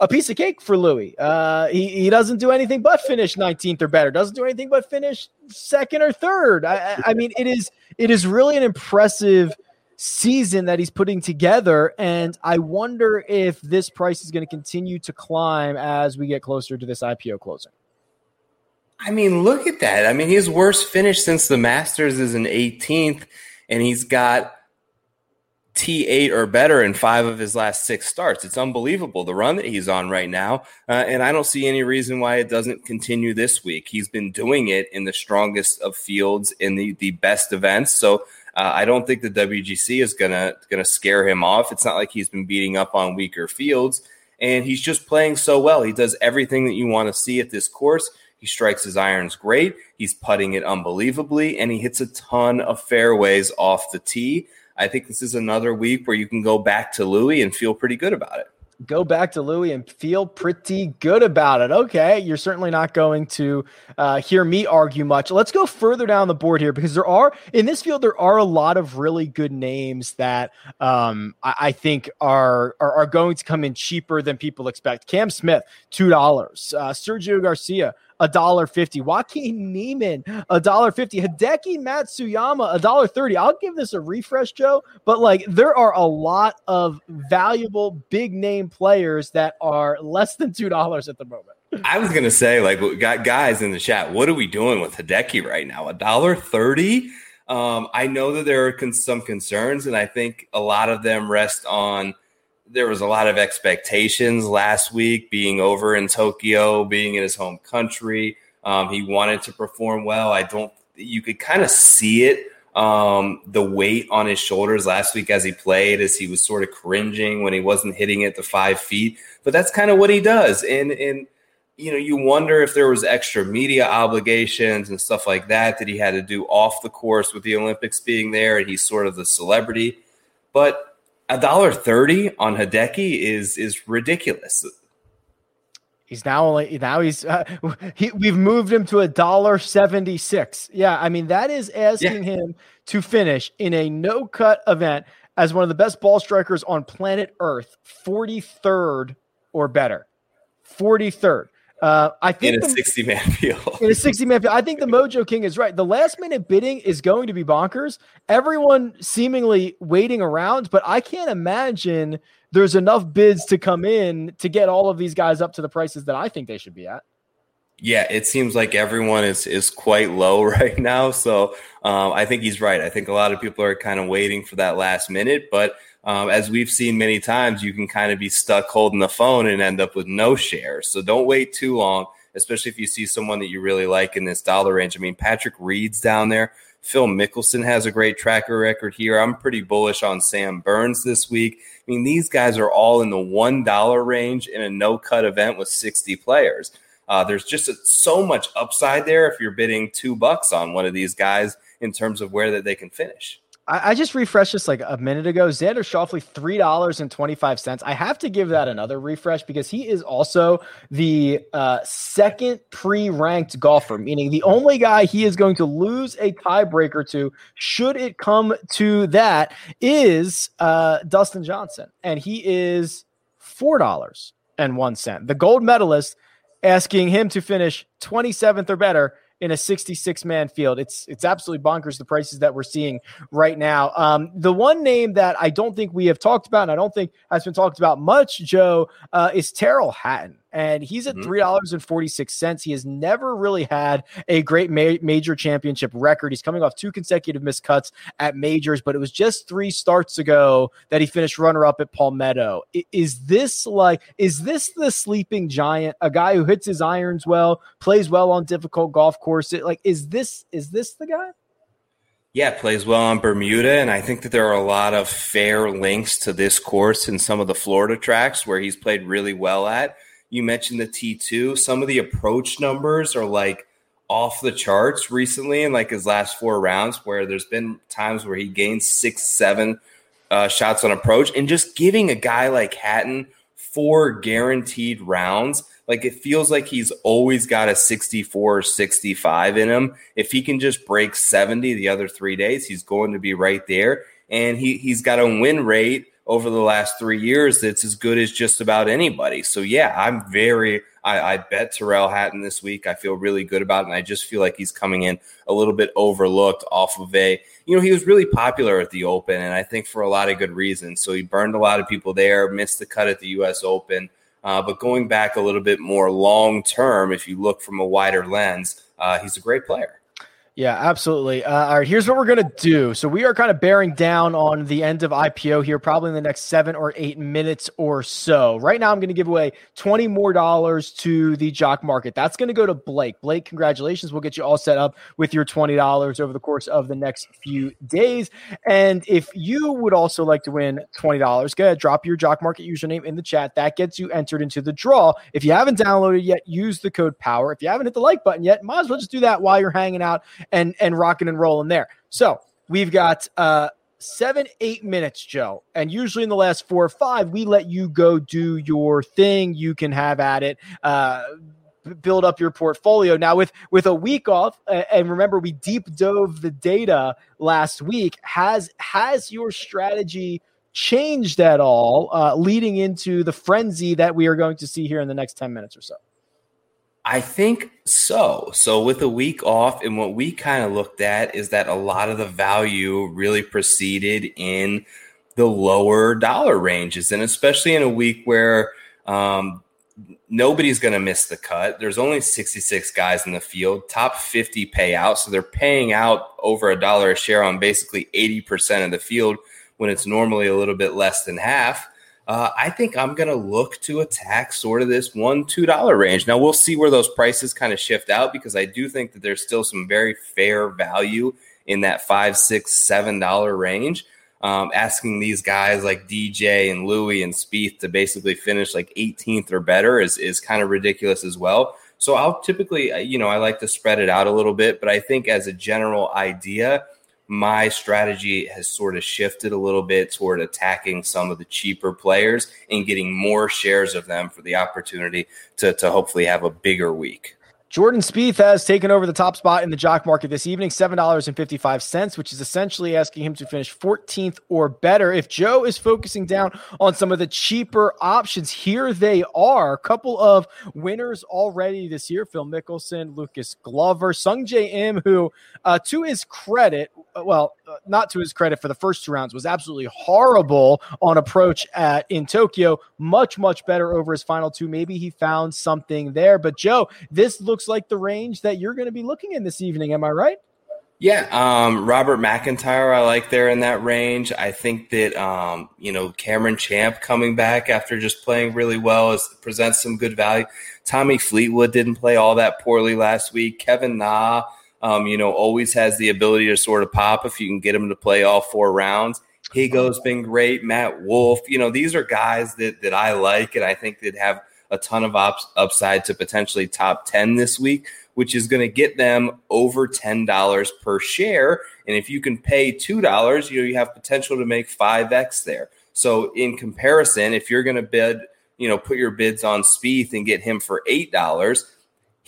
a piece of cake for Louis. Uh, he, he doesn't do anything but finish 19th or better. Doesn't do anything but finish second or third. I, I mean, it is it is really an impressive season that he's putting together, and I wonder if this price is going to continue to climb as we get closer to this IPO closing. I mean, look at that. I mean, his worst finish since the Masters is an 18th, and he's got T8 or better in five of his last six starts. It's unbelievable the run that he's on right now. Uh, and I don't see any reason why it doesn't continue this week. He's been doing it in the strongest of fields in the, the best events. So uh, I don't think the WGC is gonna gonna scare him off. It's not like he's been beating up on weaker fields. And he's just playing so well. He does everything that you want to see at this course. He strikes his irons great. He's putting it unbelievably, and he hits a ton of fairways off the tee. I think this is another week where you can go back to Louis and feel pretty good about it go back to Louis and feel pretty good about it. Okay, you're certainly not going to uh, hear me argue much. Let's go further down the board here because there are in this field there are a lot of really good names that um, I, I, think are, are, are going to come in cheaper than people expect. Cam Smith, two dollars. Uh, Sergio Garcia, a dollar fifty. Joaquin Niemann, a dollar fifty. Hideki Matsuyama, a dollar thirty. I'll give this a refresh, Joe. But like, there are a lot of valuable big name players that are less than two dollars at the moment. I was gonna say, like, we got guys in the chat. What are we doing with Hideki right now? A dollar thirty. Um, I know that there are con- some concerns, and I think a lot of them rest on there was a lot of expectations last week being over in Tokyo, being in his home country. Um, he wanted to perform well. I don't, you could kind of see it, um, the weight on his shoulders last week as he played, as he was sort of cringing when he wasn't hitting it to five feet. But that's kind of what he does. And, and, you know, you wonder if there was extra media obligations and stuff like that that he had to do off the course with the Olympics being there, and he's sort of the celebrity. But a dollar thirty on Hideki is is ridiculous. He's now only now he's uh, he, we've moved him to a dollar seventy six. Yeah, I mean that is asking yeah. him to finish in a no cut event as one of the best ball strikers on planet Earth, forty third or better, forty third. Uh, I think in a the, 60 man field. in a 60 man field. I think the Mojo King is right. The last minute bidding is going to be bonkers. Everyone seemingly waiting around, but I can't imagine there's enough bids to come in to get all of these guys up to the prices that I think they should be at. Yeah, it seems like everyone is is quite low right now. So um, I think he's right. I think a lot of people are kind of waiting for that last minute, but um, as we've seen many times, you can kind of be stuck holding the phone and end up with no shares. So don't wait too long, especially if you see someone that you really like in this dollar range. I mean, Patrick Reed's down there. Phil Mickelson has a great tracker record here. I'm pretty bullish on Sam Burns this week. I mean, these guys are all in the $1 range in a no cut event with 60 players. Uh, there's just a, so much upside there if you're bidding two bucks on one of these guys in terms of where that they can finish. I, I just refreshed this like a minute ago. Xander Schauffele, three dollars and twenty five cents. I have to give that another refresh because he is also the uh, second pre ranked golfer, meaning the only guy he is going to lose a tiebreaker to, should it come to that, is uh, Dustin Johnson, and he is four dollars and one cent. The gold medalist asking him to finish 27th or better in a 66 man field. It's it's absolutely bonkers the prices that we're seeing right now. Um, the one name that I don't think we have talked about, and I don't think has been talked about much, Joe, uh, is Tyrrell Hatton and he's at mm-hmm. three dollars and forty six cents. He has never really had a great ma- major championship record. He's coming off two consecutive missed cuts at majors, but it was just three starts ago that he finished runner up at Palmetto. Is this like is this the sleeping giant? A guy who hits his irons well, plays well on difficult golf courses. Like is this is this the guy? Yeah, plays well on Bermuda, and I think that there are a lot of fair links to this course in some of the Florida tracks where he's played really well at. You mentioned the T2. Some of the approach numbers are like off the charts recently in like his last four rounds, where there's been times where he gains six, seven uh, shots on approach, and just giving a guy like Hatton four guaranteed rounds. Like it feels like he's always got a 64 or 65 in him. If he can just break 70 the other three days, he's going to be right there. And he, he's got a win rate over the last three years that's as good as just about anybody. So yeah, I'm very I, I, bet Tyrrell Hatton this week. I feel really good about it, and I just feel like he's coming in a little bit overlooked off of a you know, he was really popular at the Open, and I think for a lot of good reasons. So he burned a lot of people there, missed the cut at the US Open. Uh, but going back a little bit more long term, if you look from a wider lens, uh, he's a great player. Yeah, absolutely. Uh, all right, here's what we're going to do. So, we are kind of bearing down on the end of IPO here, probably in the next seven or eight minutes or so. Right now, I'm going to give away 20 more dollars to the jock market. That's going to go to Blake. Blake, congratulations. We'll get you all set up with your $20 over the course of the next few days. And if you would also like to win $20, go ahead, drop your jock market username in the chat. That gets you entered into the draw. If you haven't downloaded yet, use the code POWER. If you haven't hit the like button yet, might as well just do that while you're hanging out and and rocking and rolling there. So we've got uh seven, eight minutes, Joe. And usually in the last four or five, we let you go do your thing. You can have at it. Uh, build up your portfolio now with with a week off and remember we deep dove the data last week has has your strategy changed at all uh, leading into the frenzy that we are going to see here in the next 10 minutes or so I think so. So with a week off, and what we kind of looked at is that a lot of the value really proceeded in the lower dollar ranges, and especially in a week where um, nobody's going to miss the cut. There's only 66 guys in the field, top 50 payout, so they're paying out over a dollar a share on basically 80% of the field when it's normally a little bit less than half uh, I think I'm going to look to attack sort of this one, $2 range. Now, we'll see where those prices kind of shift out because I do think that there's still some very fair value in that five, six, seven dollar range. Um, asking these guys like DJ and Louie and Spieth to basically finish like 18th or better is, is kind of ridiculous as well. So I'll typically, uh, you know, I like to spread it out a little bit, but I think as a general idea, my strategy has sort of shifted a little bit toward attacking some of the cheaper players and getting more shares of them for the opportunity to, to hopefully have a bigger week. Jordan Spieth has taken over the top spot in the jock market this evening, $7.55, which is essentially asking him to finish 14th or better. If Joe is focusing down on some of the cheaper options, here they are. A couple of winners already this year Phil Mickelson, Lucas Glover, Sungjae Im, who, uh, to his credit, well, not to his credit for the first two rounds, was absolutely horrible on approach at in Tokyo. Much, much better over his final two. Maybe he found something there. But Joe, this looks like the range that you're going to be looking in this evening. Am I right? Yeah, um, Robert McIntyre, I like there in that range. I think that um, you know Cameron Champ coming back after just playing really well is presents some good value. Tommy Fleetwood didn't play all that poorly last week. Kevin Na, um, you know, always has the ability to sort of pop if you can get him to play all four rounds. Higgo's been great. Matt Wolff, you know, these are guys that that I like, and I think that have a ton of ops, upside to potentially top 10 this week, which is going to get them over $10 per share. And if you can pay $2, you know, you have potential to make 5x there. So in comparison, if you're going to bid, you know, put your bids on Spieth and get him for $8,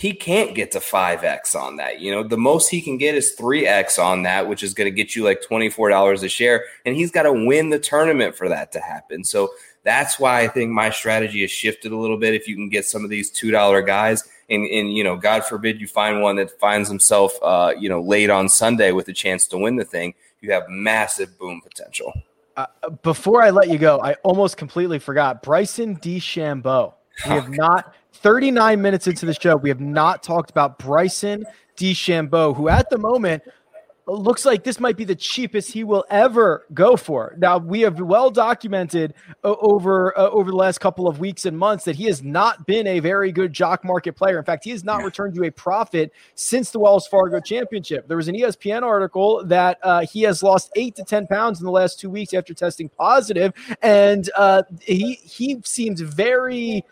he can't get to 5x on that. You know, the most he can get is 3x on that, which is going to get you like $24 a share. And he's got to win the tournament for that to happen. So that's why I think my strategy has shifted a little bit. If you can get some of these two dollar guys, and, and you know, God forbid you find one that finds himself, uh, you know, late on Sunday with a chance to win the thing, you have massive boom potential. Uh, before I let you go, I almost completely forgot Bryson DeChambeau. We have not 39 minutes into the show. We have not talked about Bryson DeChambeau, who at the moment looks like this might be the cheapest he will ever go for. Now we have well documented uh, over uh, over the last couple of weeks and months that he has not been a very good jock market player. In fact, he has not returned you a profit since the Wells Fargo Championship. There was an ESPN article that uh, he has lost eight to ten pounds in the last two weeks after testing positive, and uh, he he seems very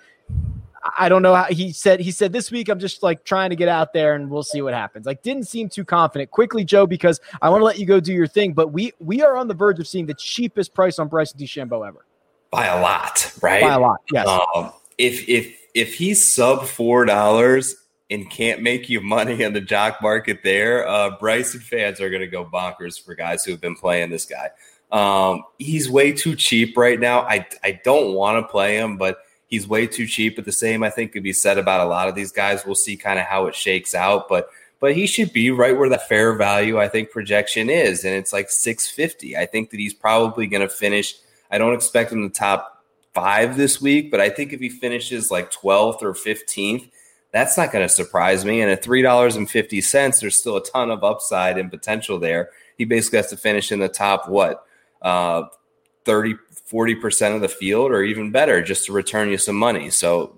I don't know how he said he said this week I'm just like trying to get out there and we'll see what happens. Like didn't seem too confident. Quickly, Joe, because I want to let you go do your thing, but we we are on the verge of seeing the cheapest price on Bryson DeChambeau ever. By a lot, right? By a lot, yes. Um, if if if he's sub four dollars and can't make you money on the jock market there, uh, Bryson fans are going to go bonkers for guys who have been playing this guy. Um, he's way too cheap right now. I I don't want to play him, but He's way too cheap. But the same, I think, could be said about a lot of these guys. We'll see kind of how it shakes out. But but he should be right where the fair value I think projection is, and it's like 650. I think that he's probably going to finish. I don't expect him to top five this week, but I think if he finishes like 12th or 15th, that's not going to surprise me. And at three dollars and fifty cents, there's still a ton of upside and potential there. He basically has to finish in the top what uh, 30 40% of the field or even better just to return you some money. So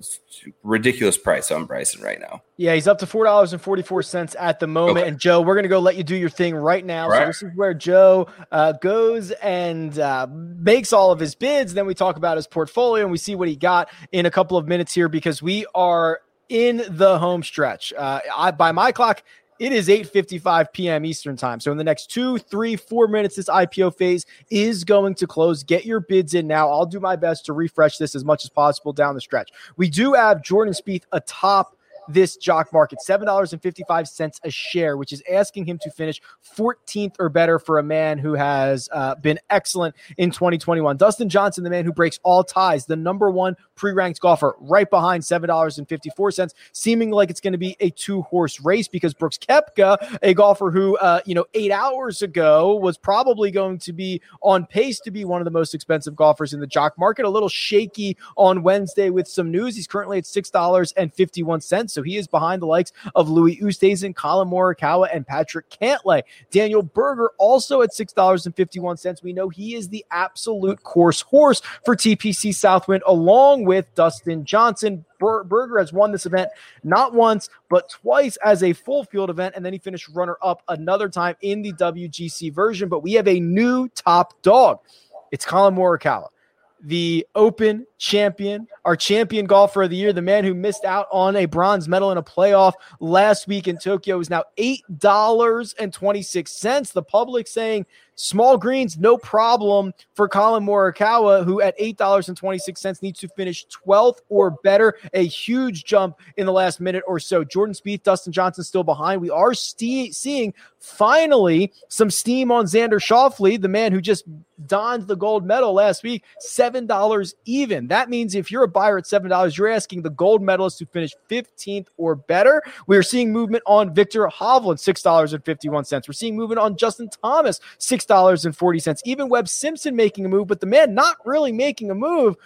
ridiculous price on Bryson right now. Yeah, he's up to $4.44 at the moment. Okay. And Joe, we're going to go let you do your thing right now. Right. So this is where Joe uh, goes and uh, makes all of his bids. Then we talk about his portfolio and we see what he got in a couple of minutes here because we are in the home stretch. Uh, I, by my clock, it is 8:55 p.m. Eastern time. So in the next two, three, four minutes, this IPO phase is going to close. Get your bids in now. I'll do my best to refresh this as much as possible down the stretch. We do have Jordan Spieth atop this jock market $7.55 a share, which is asking him to finish 14th or better for a man who has uh, been excellent in 2021. Dustin Johnson, the man who breaks all ties, the number one pre ranked golfer, right behind $7.54, seeming like it's going to be a two horse race because Brooks Koepka, a golfer who, uh, you know, eight hours ago was probably going to be on pace to be one of the most expensive golfers in the jock market, a little shaky on Wednesday with some news. He's currently at $6.51. So so he is behind the likes of Louis Oosthuizen, Collin Morikawa, and Patrick Cantlay. Daniel Berger also at $6.51. We know he is the absolute course horse for TPC Southwind, along with Dustin Johnson. Berger has won this event not once, but twice as a full field event. And then he finished runner up another time in the WGC version. But we have a new top dog. It's Collin Morikawa the Open champion, our champion golfer of the year, the man who missed out on a bronze medal in a playoff last week in Tokyo is now $8.26. The public saying Small greens, no problem for Collin Morikawa, who at $8.26 needs to finish 12th or better. A huge jump in the last minute or so. Jordan Spieth, Dustin Johnson still behind. We are seeing finally some steam on Xander Schauffele, the man who just donned the gold medal last week, $7 even. That means if you're a buyer at $7, you're asking the gold medalist to finish 15th or better. We are seeing movement on Viktor Hovland, $6.51. We're seeing movement on Justin Thomas, 6 $6.40. Even Webb Simpson making a move, but the man not really making a move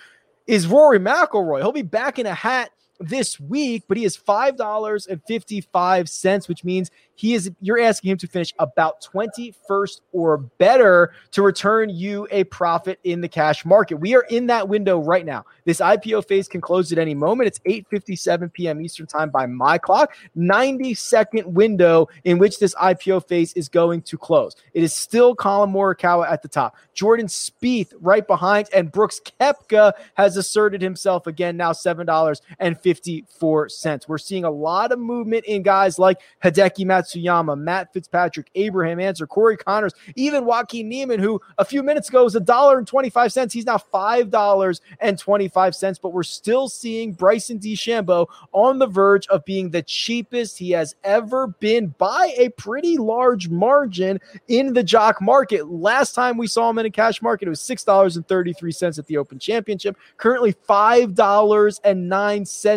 is Rory McIlroy. He'll be back in a hat this week, but he is $5.55, which means he is you're asking him to finish about 21st or better to return you a profit in the cash market. We are in that window right now. This IPO phase can close at any moment. It's 8:57 p.m. Eastern time by my clock. 90 second window in which this IPO phase is going to close. It is still Collin Morikawa at the top. Jordan Spieth right behind and Brooks Koepka has asserted himself again now $7.54. We're seeing a lot of movement in guys like Hideki Matsuyama Matt Fitzpatrick, Abraham Ancer, Corey Conners, even Joaquin Niemann, who a few minutes ago was a dollar and 25 cents. He's now $5.25, but we're still seeing Bryson DeChambeau on the verge of being the cheapest he has ever been by a pretty large margin in the jock market. Last time we saw him in a cash market, it was $6.33 at the Open Championship. Currently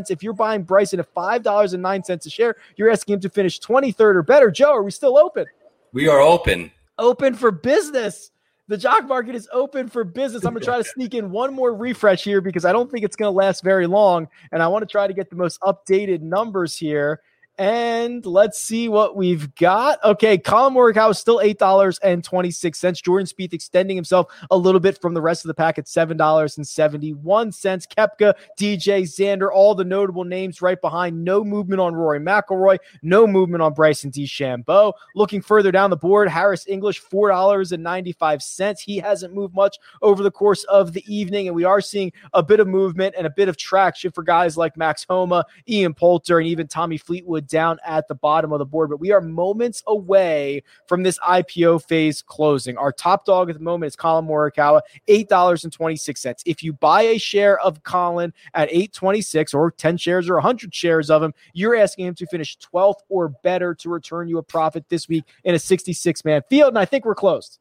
$5.09. If you're buying Bryson at $5.09 a share, you're asking him to finish 23rd or better. Joe, are we still open? We are open. Open for business. The jock market is open for business. I'm going to try to sneak in one more refresh here because I don't think it's going to last very long. And I want to try to get the most updated numbers here. And let's see what we've got. Okay, Collin Morikawa is still $8.26. Jordan Spieth extending himself a little bit from the rest of the pack at $7.71. Koepka, DJ, Xander, all the notable names right behind. No movement on Rory McIlroy. No movement on Bryson DeChambeau. Looking further down the board, Harris English, $4.95. He hasn't moved much over the course of the evening, and we are seeing a bit of movement and a bit of traction for guys like Max Homa, Ian Poulter, and even Tommy Fleetwood down at the bottom of the board, but we are moments away from this IPO phase closing. Our top dog at the moment is Collin Morikawa, $8.26. If you buy a share of Collin at 826 or 10 shares or 100 shares of him, you're asking him to finish 12th or better to return you a profit this week in a 66 man field. And I think we're closed.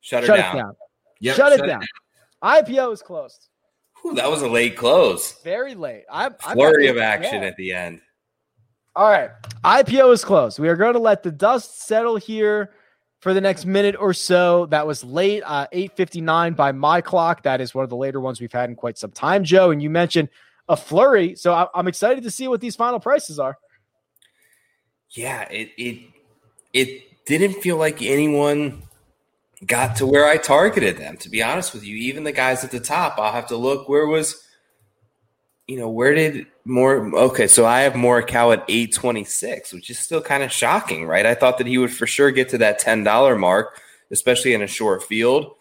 Shut, Shut down. it down. Yep, shut, shut, it down. down. IPO is closed. Ooh, that was a late close. Very late. I, Flurry of action yeah. at the end. All right. IPO is closed. We are going to let the dust settle here for the next minute or so. That was late, uh, 8.59 by my clock. That is one of the later ones we've had in quite some time, Joe. And you mentioned a flurry. So I, I'm excited to see what these final prices are. Yeah, it it it didn't feel like anyone got to where I targeted them. To be honest with you, even the guys at the top, I'll have to look. Where was you know, where did more? Okay, so I have Morikawa at eight twenty six, which is still kind of shocking, right? I thought that he would for sure get to that ten dollar mark, especially in a short field.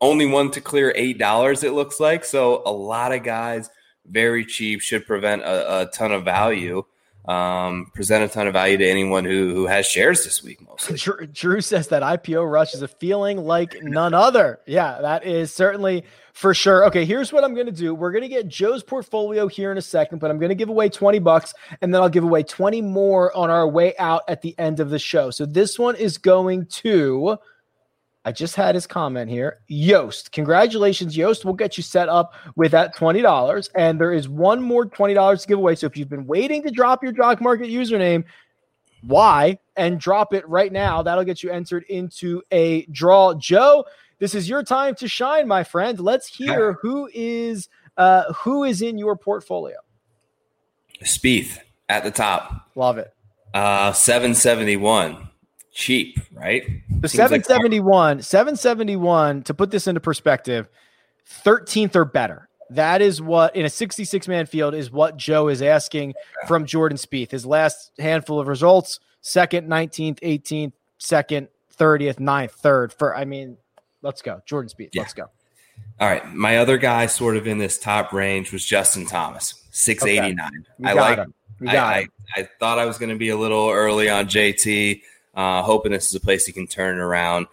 Only one to clear eight dollars, it looks like. So a lot of guys very cheap should prevent a, a ton of value um, present a ton of value to anyone who who has shares this week. Mostly, Drew, Drew says that IPO rush is a feeling like none other. Yeah, that is certainly for sure. Okay, here's what I'm going to do. We're going to get Joe's portfolio here in a second, but I'm going to give away 20 bucks and then I'll give away 20 more on our way out at the end of the show. So this one is going to I just had his comment here. Yoast, congratulations, Yoast. We'll get you set up with that $20. And there is one more $20 to give away. So if you've been waiting to drop your Jock Market username, why? And drop it right now. That'll get you entered into a draw. Joe, this is your time to shine, my friend. Let's hear who is uh who is in your portfolio. Spieth at the top. Love it. Uh 771 cheap, right? The 771, like 771, to put this into perspective, 13th or better. That is what in a 66 man field is what Joe is asking from Jordan Spieth. His last handful of results, second, 19th, 18th, second, 30th, 9th, third. For I mean, let's go. Jordan Spieth. Yeah. Let's go. All right. My other guy sort of in this top range was Justin Thomas, 689. Okay. I like him. I, I, I thought I was going to be a little early on JT uh, hoping this is a place he can turn it around.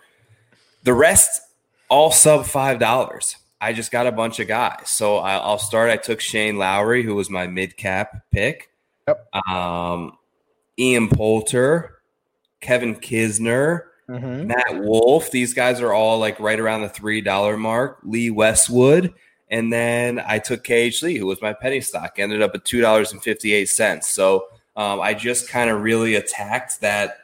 The rest, all sub five dollars. I just got a bunch of guys, so I, will start. I took Shane Lowry, who was my mid cap pick. Yep. Um, Ian Poulter, Kevin Kisner, mm-hmm. Matt Wolff. These guys are all like right around the three dollar mark. Lee Westwood, and then I took KH Lee, who was my penny stock. Ended up at two dollars and fifty eight cents. So um, I just kind of really attacked that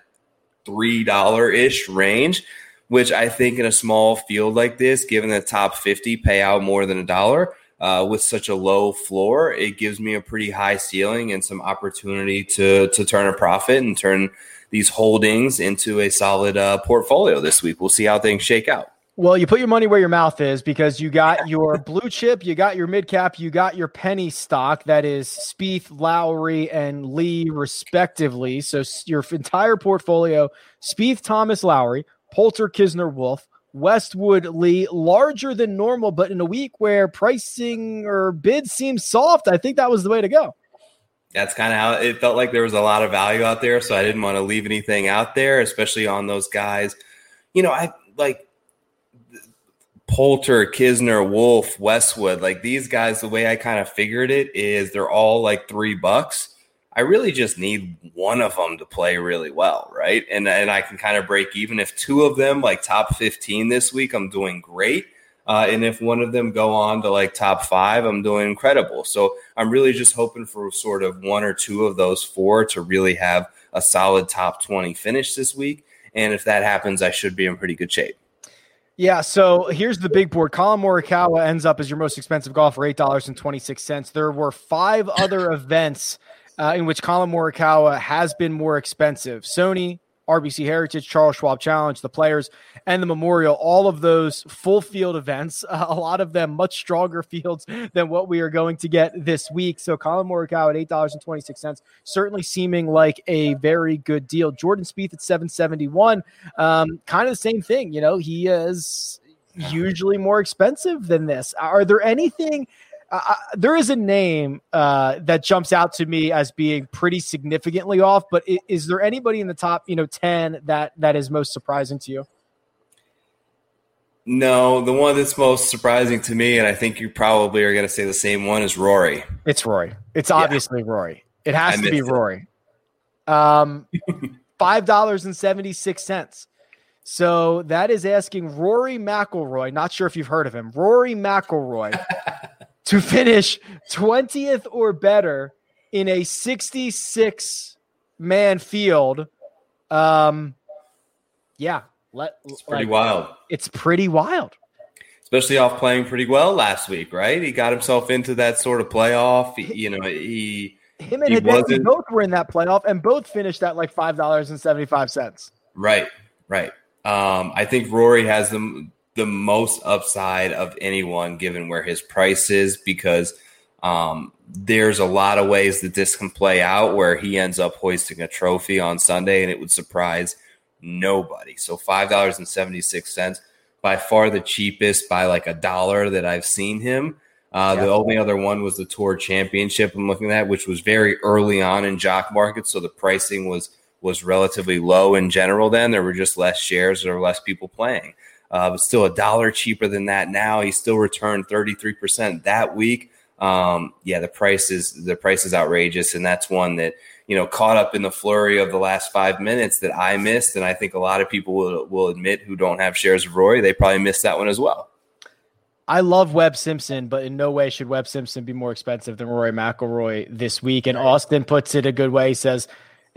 $3 ish range, which I think in a small field like this, given the top 50 pay out more than a dollar, uh, with such a low floor, it gives me a pretty high ceiling and some opportunity to to turn a profit and turn these holdings into a solid uh, portfolio this week. We'll see how things shake out. Well, you put your money where your mouth is because you got your blue chip, you got your mid cap, you got your penny stock. That is Spieth, Lowry, and Lee, respectively. So your entire portfolio: Spieth, Thomas, Lowry, Poulter, Kisner, Wolff, Westwood, Lee, larger than normal, but in a week where pricing or bid seems soft, I think that was the way to go. That's kind of how it felt like there was a lot of value out there. So I didn't want to leave anything out there, especially on those guys. You know, I like Poulter, Kisner, Wolff, Westwood, like these guys, the way I kind of figured it is they're all like three bucks. I really just need one of them to play really well, right? And and I can kind of break even if two of them like top 15 this week, I'm doing great. Uh, and if one of them go on to like top five, I'm doing incredible. So I'm really just hoping for sort of one or two of those four to really have a solid top 20 finish this week. And if that happens, I should be in pretty good shape. Yeah, so here's the big board. Collin Morikawa ends up as your most expensive golfer, eight dollars and twenty six cents. There were five other events uh, in which Collin Morikawa has been more expensive. Sony, RBC Heritage, Charles Schwab Challenge, the Players, and the Memorial. All of those full field events, a lot of them much stronger fields than what we are going to get this week. So Collin Morikawa at eight dollars and twenty six cents, certainly seeming like a very good deal. Jordan Spieth at seven seventy one, um, kind of the same thing. You know, he is usually more expensive than this. Are there anything? Uh, there is a name uh, that jumps out to me as being pretty significantly off. But is, is, there anybody in the top, you know, ten that that is most surprising to you? No, the one that's most surprising to me, and I think you probably are going to say the same one, is Rory. It's Rory. It's obviously yeah. Rory. It has I to be it. Rory. Um, five dollars and seventy six cents. So that is asking Rory McIlroy. Not sure if you've heard of him. Rory McIlroy to finish 20th or better in a 66 man field. Um, yeah, let, it's pretty like, wild. It's pretty wild. especially off playing pretty well last week, right? He got himself into that sort of playoff. He, you know, he him and Hideki both were in that playoff and both finished at like five dollars and seventy five cents. Right, right. Um, I think Rory has the the most upside of anyone given where his price is because um, there's a lot of ways that this can play out where he ends up hoisting a trophy on Sunday and it would surprise nobody. So five dollars and seventy six cents, by far the cheapest by like a dollar that I've seen him. Uh, yeah. The only other one was the Tour Championship I'm looking at, which was very early on in jock market, so the pricing was was relatively low in general. Then there were just less shares, or less people playing. Uh, but still a dollar cheaper than that now. He still returned 33% that week. Um, yeah, the price is the price is outrageous, and that's one that you know caught up in the flurry of the last five minutes that I missed, and I think a lot of people will will admit who don't have shares of Rory, they probably missed that one as well. I love Webb Simpson, but in no way should Webb Simpson be more expensive than Rory McIlroy this week. And Austin puts it a good way. He says,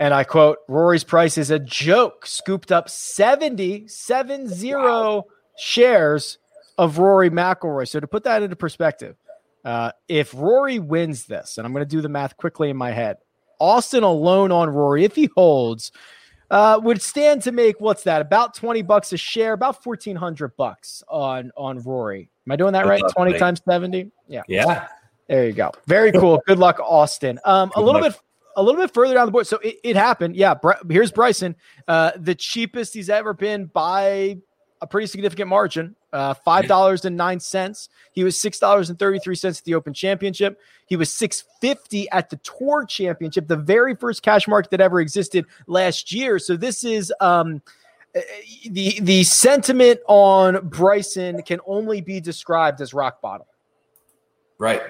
and I quote, Rory's price is a joke. Scooped up 70, 70 wow. shares of Rory McIlroy. So to put that into perspective, uh, if Rory wins this, and I'm going to do the math quickly in my head, Austin alone on Rory, if he holds, uh, would stand to make what's that? About twenty bucks a share, about fourteen hundred bucks on on Rory. Am I doing that right? Twenty times seventy. Yeah. Yeah. There you go. Very cool. Good luck, Austin. Um, a little bit a little bit further down the board. So it, it happened. Yeah. here's Bryson, uh, the cheapest he's ever been by a pretty significant margin. Uh, five dollars and nine cents. He was six dollars and thirty three cents at the Open Championship. He was six fifty at the Tour Championship, the very first cash market that ever existed last year. So this is um, uh, the the sentiment on Bryson can only be described as rock bottom. Right.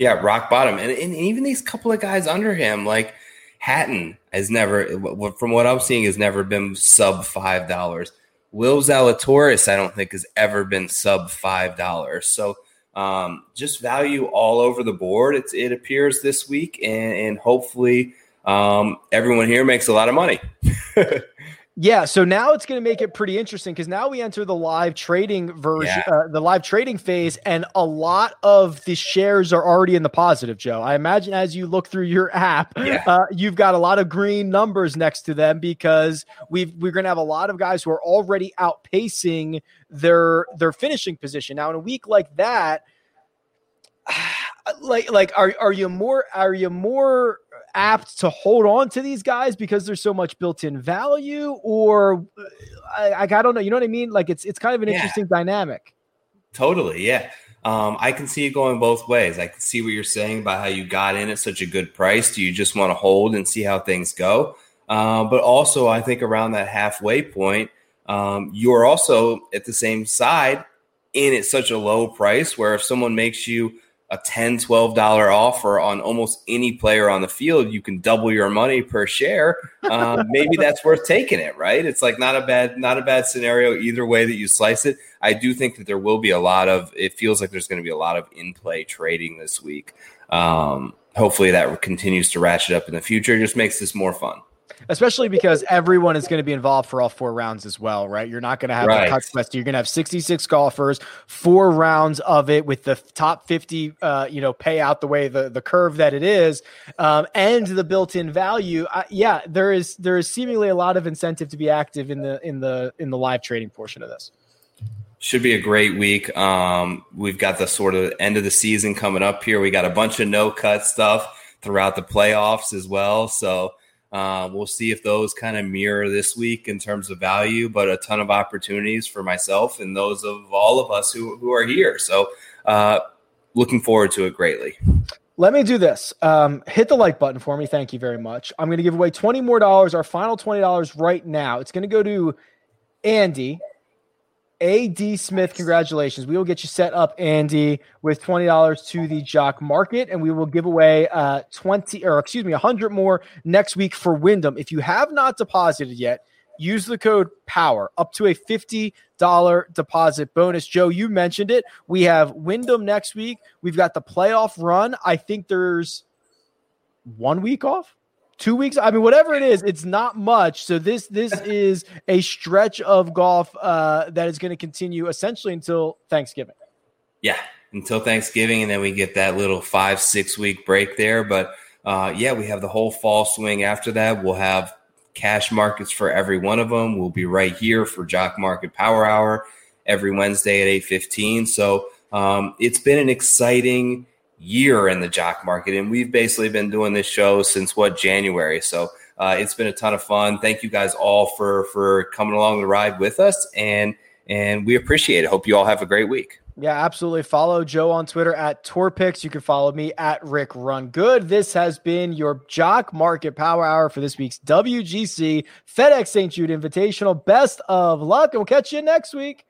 Yeah, rock bottom, and, and even these couple of guys under him, like Hatton, has never, from what I'm seeing, has never been sub five dollars. Will Zalatoris, I don't think has ever been sub five dollars. So um, just value all over the board. It's, it appears this week, and, and hopefully um, everyone here makes a lot of money. Yeah, so now it's going to make it pretty interesting because now we enter the live trading version, yeah. uh, the live trading phase, and a lot of the shares are already in the positive. Joe, I imagine as you look through your app, yeah. uh, you've got a lot of green numbers next to them because we we're going to have a lot of guys who are already outpacing their their finishing position. Now, in a week like that, like like are are you more are you more apt to hold on to these guys because there's so much built-in value or I, I, I don't know you know what i mean like it's it's kind of an yeah. interesting dynamic totally yeah um, I can see it going both ways. I can see what you're saying about how you got in at such a good price. Do you just want to hold and see how things go? Uh, but also, I think around that halfway point, um, you're also at the same side in at such a low price where if someone makes you a $10, $12 offer on almost any player on the field you can double your money per share. Um, maybe that's worth taking it right? It's like not a bad not a bad scenario either way that you slice it. I do think that there will be a lot of it feels like there's going to be a lot of in play trading this week. Um, hopefully that continues to ratchet up in the future. It just makes this more fun especially because everyone is going to be involved for all four rounds as well, right? You're not going to have right. a cut quest. You're going to have 66 golfers, four rounds of it with the top 50, uh, you know, pay out the way the, the curve that it is, um, and the built-in value. Uh, yeah, there is there is seemingly a lot of incentive to be active in the in the in the live trading portion of this. Should be a great week. Um, we've got the sort of end of the season coming up here. We got a bunch of no cut stuff throughout the playoffs as well. So uh, we'll see if those kind of mirror this week in terms of value, but a ton of opportunities for myself and those of all of us who, who are here. So, uh, looking forward to it greatly. Let me do this. Um, hit the like button for me. Thank you very much. I'm going to give away 20 more dollars, our final $20 right now. It's going to go to Andy. AD Smith, congratulations. We will get you set up, Andy, with $20 to the Jock Market, and we will give away uh 20 or excuse me, 100 more next week for Wyndham. If you have not deposited yet, use the code POWER up to a $50 deposit bonus. Joe, you mentioned it. We have Wyndham next week. We've got the playoff run. I think there's one week off two weeks. I mean, whatever it is, it's not much. So this this is a stretch of golf uh, that is going to continue essentially until Thanksgiving. Yeah, until Thanksgiving, and then we get that little five six week break there. But uh, yeah, we have the whole fall swing after that. We'll have cash markets for every one of them. We'll be right here for Jock Market Power Hour every Wednesday at eight fifteen. So um, it's been an exciting year in the jock market, and we've basically been doing this show since what January. So uh, it's been a ton of fun. Thank you guys all for for coming along the ride with us, and and we appreciate it. Hope you all have a great week. Yeah, absolutely. Follow Joe on Twitter at Torpix. You can follow me at Rick Run Good. This has been your Jock Market Power Hour for this week's WGC FedEx St. Jude Invitational. Best of luck, and we'll catch you next week.